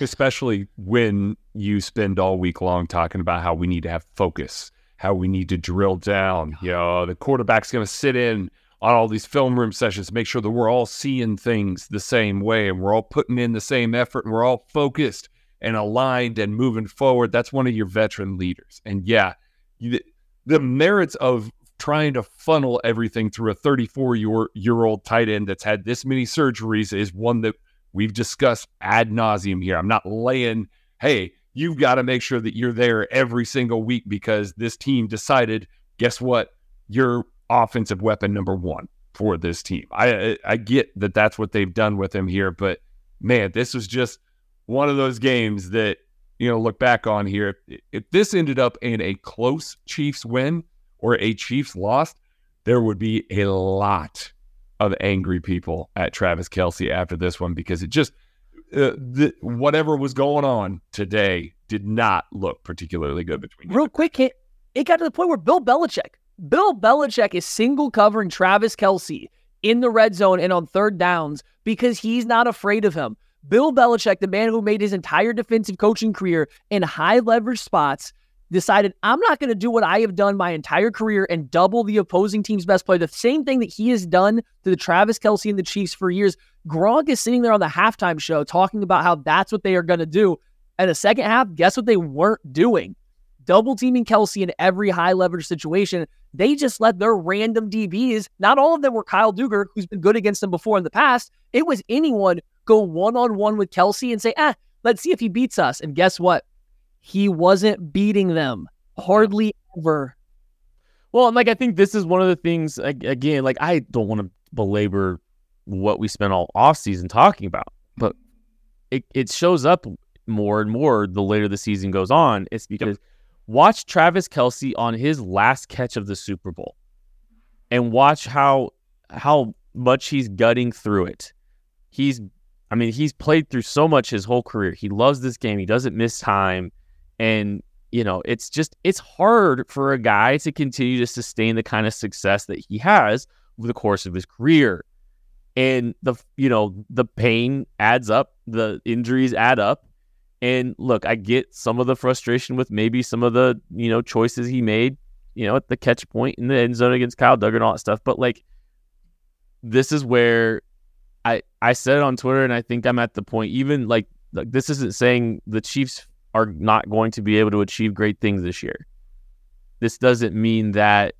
especially when you spend all week long talking about how we need to have focus, how we need to drill down. You know, the quarterback's going to sit in on all these film room sessions, make sure that we're all seeing things the same way and we're all putting in the same effort and we're all focused and aligned and moving forward. That's one of your veteran leaders. And yeah, you, the merits of trying to funnel everything through a 34 year, year old tight end that's had this many surgeries is one that we've discussed ad nauseum here. I'm not laying, hey, you've got to make sure that you're there every single week because this team decided, guess what? You're offensive weapon number one for this team. I I, get that that's what they've done with him here, but man, this was just one of those games that you know look back on here. If, if this ended up in a close Chiefs win or a Chiefs loss, there would be a lot of angry people at Travis Kelce after this one because it just uh, the, whatever was going on today did not look particularly good between
Real quick, it, it got to the point where Bill Belichick, Bill Belichick is single covering Travis Kelce in the red zone and on third downs because he's not afraid of him. Bill Belichick, the man who made his entire defensive coaching career in high leverage spots, decided I'm not going to do what I have done my entire career and double the opposing team's best player. The same thing that he has done to the Travis Kelce and the Chiefs for years. Gronk is sitting there on the halftime show talking about how that's what they are going to do. And the second half, guess what they weren't doing? Double teaming Kelce in every high leverage situation. They just let their random DBs, not all of them were Kyle Dugger, who's been good against them before in the past. It was anyone go one on one with Kelce and say, ah, let's see if he beats us. And guess what? He wasn't beating them hardly ever.
Well, and like I think this is one of the things again, like I don't want to belabor what we spent all off season talking about, but it, it shows up more and more the later the season goes on. It's because watch Travis Kelce on his last catch of the Super Bowl and watch how how much he's gutting through it. He's I mean, he's played through so much his whole career. He loves this game. He doesn't miss time. And, you know, it's just, it's hard for a guy to continue to sustain the kind of success that he has over the course of his career. And the, you know, the pain adds up, the injuries add up. And look, I get some of the frustration with maybe some of the, you know, choices he made, you know, at the catch point in the end zone against Kyle Dugger and all that stuff. But like, this is where I I said it on Twitter, and I think I'm at the point. Even like, like this isn't saying the Chiefs are not going to be able to achieve great things this year. This doesn't mean that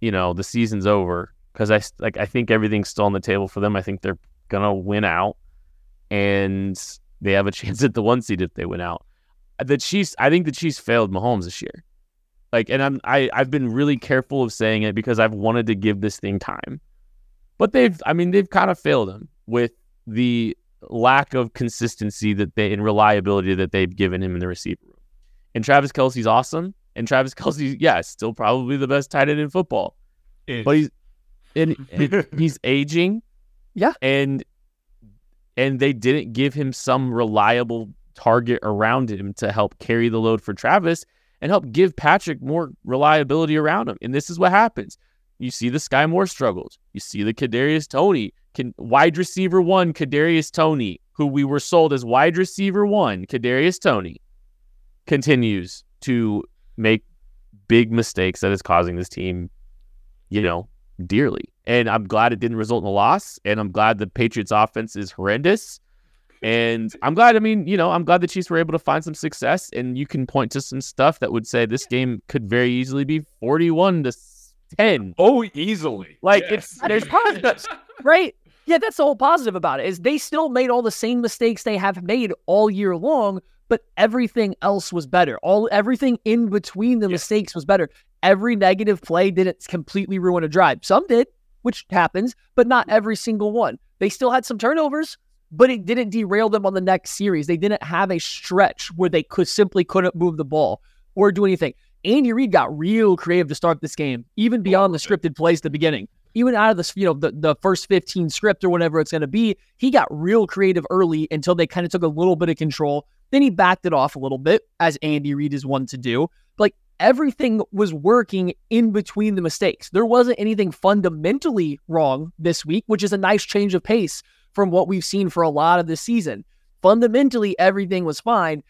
you know the season's over because I like I think everything's still on the table for them. I think they're gonna win out, and they have a [LAUGHS] chance at the one seed if they win out. The Chiefs, I think the Chiefs failed Mahomes this year. Like, and I'm I I've been really careful of saying it because I've wanted to give this thing time, but they've I mean they've kind of failed him with the lack of consistency that they and reliability that they've given him in the receiver room. And Travis Kelce's awesome, and Travis [LAUGHS] Kelce, yeah, still probably the best tight end in football, but he's and, [LAUGHS] and he's aging,
Yeah.
and and they didn't give him some reliable target around him to help carry the load for Travis and help give Patrick more reliability around him. And this is what happens. You see the Skyy Moore struggles. You see the Kadarius Toney, can, wide receiver one, Kadarius Toney, who we were sold as wide receiver one, Kadarius Toney, continues to make big mistakes that is causing this team, you know, dearly. And I'm glad it didn't result in a loss. And I'm glad the Patriots offense is horrendous. And I'm glad, I mean, you know, I'm glad the Chiefs were able to find some success. And you can point to some stuff that would say this game could very easily be 41 to 10.
Oh, easily.
Like,
Yes.
it's, there's positives. [LAUGHS]
right? Yeah, that's the whole positive about it is they still made all the same mistakes they have made all year long, but everything else was better. All everything in between the mistakes was better. Every negative play didn't completely ruin a drive. Some did, which happens, but not every single one. They still had some turnovers, but it didn't derail them on the next series. They didn't have a stretch where they could simply couldn't move the ball or do anything. Andy Reid got real creative to start this game, even oh, beyond the scripted plays at the beginning even out of this, you know, the, the first 15 script or whatever it's going to be, he got real creative early until they kind of took a little bit of control. Then he backed it off a little bit, as Andy Reid is one to do. Like everything was working in between the mistakes. There wasn't anything fundamentally wrong this week, which is a nice change of pace from what we've seen for a lot of this season. Fundamentally, everything was fine.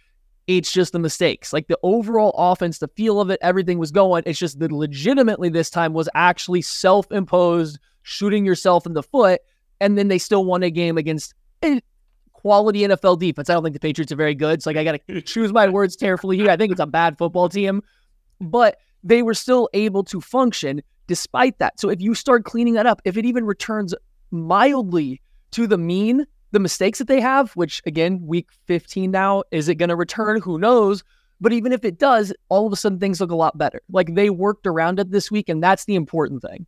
It's just the mistakes. Like the overall offense, the feel of it, everything was going. It's just that legitimately this time was actually self imposed shooting yourself in the foot. And then they still won a game against a quality NFL defense. I don't think the Patriots are very good. So like I got to [LAUGHS] choose my words carefully here. I think it's a bad football team, but they were still able to function despite that. So if you start cleaning that up, if it even returns mildly to the mean, the mistakes that they have, which again, week 15 now, is it going to return? Who knows? But even if it does, all of a sudden things look a lot better. Like they worked around it this week, and that's the important thing.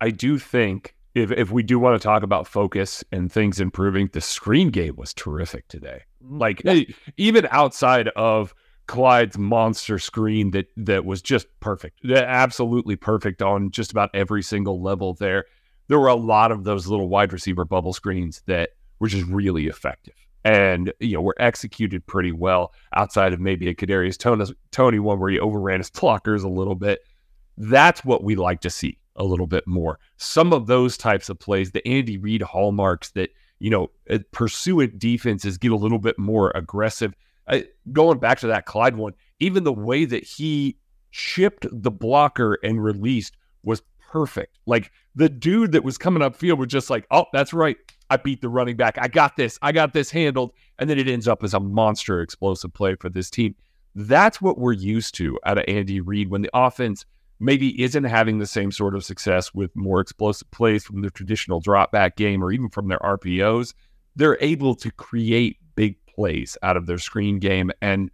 I do think if if we do want to talk about focus and things improving, the screen game was terrific today. Like eh, even outside of Clyde's monster screen that that was just perfect, that absolutely perfect on just about every single level there. There were a lot of those little wide receiver bubble screens that were is really effective. And you know, were executed pretty well outside of maybe a Kadarius Toney, one where he overran his [LAUGHS] blockers a little bit. That's what we like to see a little bit more. Some of those types of plays, the Andy Reid hallmarks that, you know, uh, pursuant defenses get a little bit more aggressive. Uh, going back to that Clyde one, even the way that he chipped the blocker and released was perfect. Like the dude that was coming upfield was just like, oh, that's right. I beat the running back. I got this. I got this handled. And then it ends up as a monster explosive play for this team. That's what we're used to out of Andy Reid when the offense maybe isn't having the same sort of success with more explosive plays from the traditional drop back game or even from their RPOs. They're able to create big plays out of their screen game. And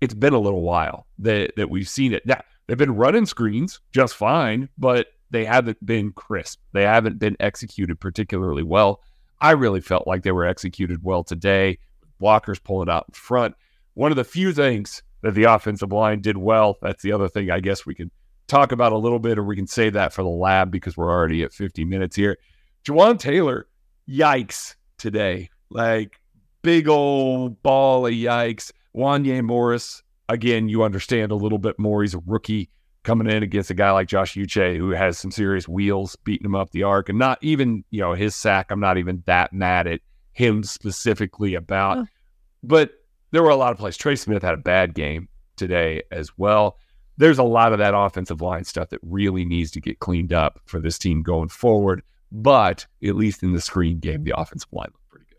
it's been a little while that, that we've seen it. Now, they've been running screens just fine, but they haven't been crisp. They haven't been executed particularly well. I really felt like they were executed well today. Blockers pulling out in front. One of the few things that the offensive line did well. That's the other thing I guess we can talk about a little bit, or we can save that for the lab because we're already at 50 minutes here. Jawaan Taylor, yikes today. Like big old ball of yikes. Wanya Morris, again, you understand a little bit more. He's a rookie coming in against a guy like Josh Uche who has some serious wheels beating him up the arc. And not even, you know, his sack, I'm not even that mad at him specifically about.
Oh.
But there were a lot of plays. Trey Smith had a bad game today as well. There's a lot of that offensive line stuff that really needs to get cleaned up for this team going forward. but at least in the screen game, the offensive line looked pretty good.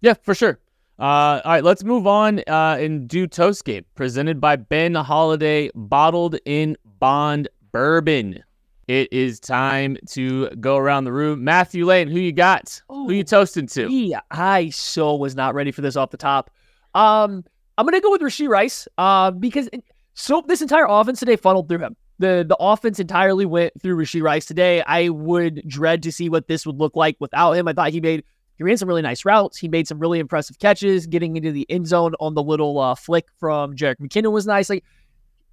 Yeah, for sure. Uh, all right, let's move on uh, and do Toast Game, presented by Ben Holladay, bottled in Bond Bourbon. It is time to go around the room. Matthew Lane, who you got? who you toasting to?
Yeah, I so was not ready for this off the top. Um, I'm gonna go with Rashee Rice. Uh, because it, so this entire offense today funneled through him. The the offense entirely went through Rashee Rice today. I would dread to see what this would look like without him. I thought he made he ran some really nice routes. He made some really impressive catches. Getting into the end zone on the little uh, flick from Jerick McKinnon was nice. Like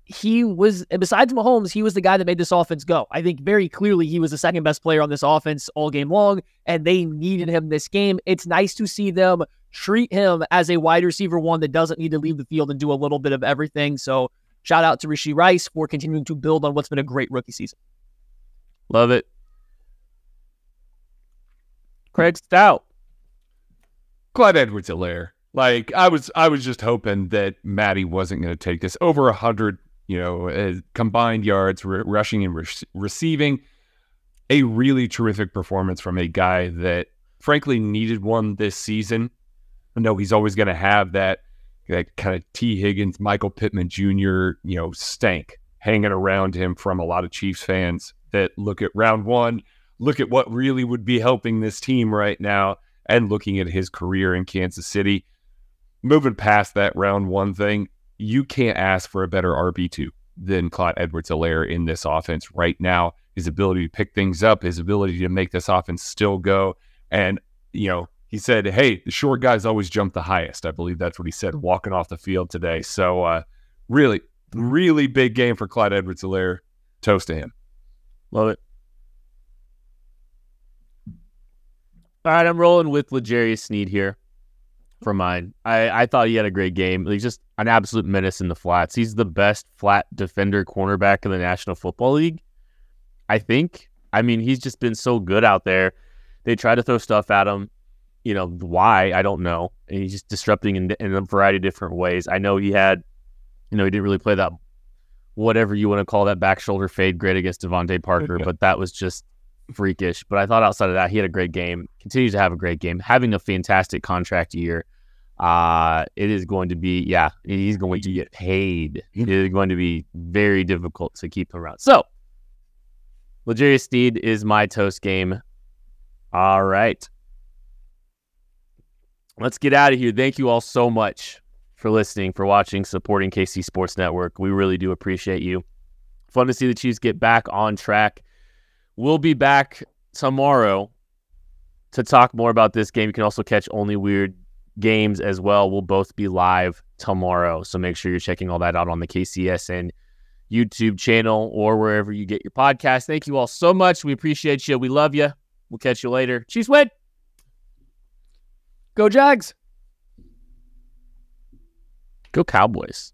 he was, and besides Mahomes, he was the guy that made this offense go. I think very clearly he was the second best player on this offense all game long, and they needed him this game. It's nice to see them treat him as a wide receiver one that doesn't need to leave the field and do a little bit of everything. So shout out to Rashee Rice for continuing to build on what's been a great rookie season.
Love it. Craig Stout.
Clyde Edwards Helaire. Like I was, I was just hoping that Maddie wasn't going to take this over a hundred, you know, uh, combined yards, r- rushing and re- receiving. A really terrific performance from a guy that, frankly, needed one this season. I know he's always going to have that, that kind of Tee Higgins, Michael Pittman Jr., you know, stank hanging around him from a lot of Chiefs fans that look at round one, look at what really would be helping this team right now, and looking at his career in Kansas City moving past that round one thing, you can't ask for a better RB2 than Clyde Edwards Helaire in this offense right now. His ability to pick things up, his ability to make this offense still go. And, you know, he said, hey, the short guys always jump the highest. I believe that's what he said walking off the field today. So, uh, really, really big game for Clyde Edwards Helaire. Toast to him.
Love it. All right, I'm rolling with L'Jarius Sneed here for mine. I, I thought he had a great game. He's just an absolute menace in the flats. He's the best flat defender cornerback in the National Football League. I think. I mean, he's just been so good out there. They try to throw stuff at him. You know why? I don't know. And he's just disrupting in, in a variety of different ways. I know he had, you know, he didn't really play that, whatever you want to call that back shoulder fade great against DeVante Parker, [LAUGHS] but that was just freakish. But I thought outside of that, he had a great game. Continues to have a great game. Having a fantastic contract year. Uh, it is going to be, yeah, he's going to get paid. It is going to be very difficult to keep him around. So, L'Jarius Sneed is my toast game. All right. Let's get out of here. Thank you all so much for listening, for watching, supporting KC Sports Network. We really do appreciate you. Fun to see the Chiefs get back on track. We'll be back tomorrow to talk more about this game. You can also catch Only Weird games as well. We'll both be live tomorrow. So make sure you're checking all that out on the KCSN YouTube channel or wherever you get your podcast. Thank you all so much. We appreciate you. We love you. We'll catch you later. Chiefs win.
Go Jags.
Go Cowboys.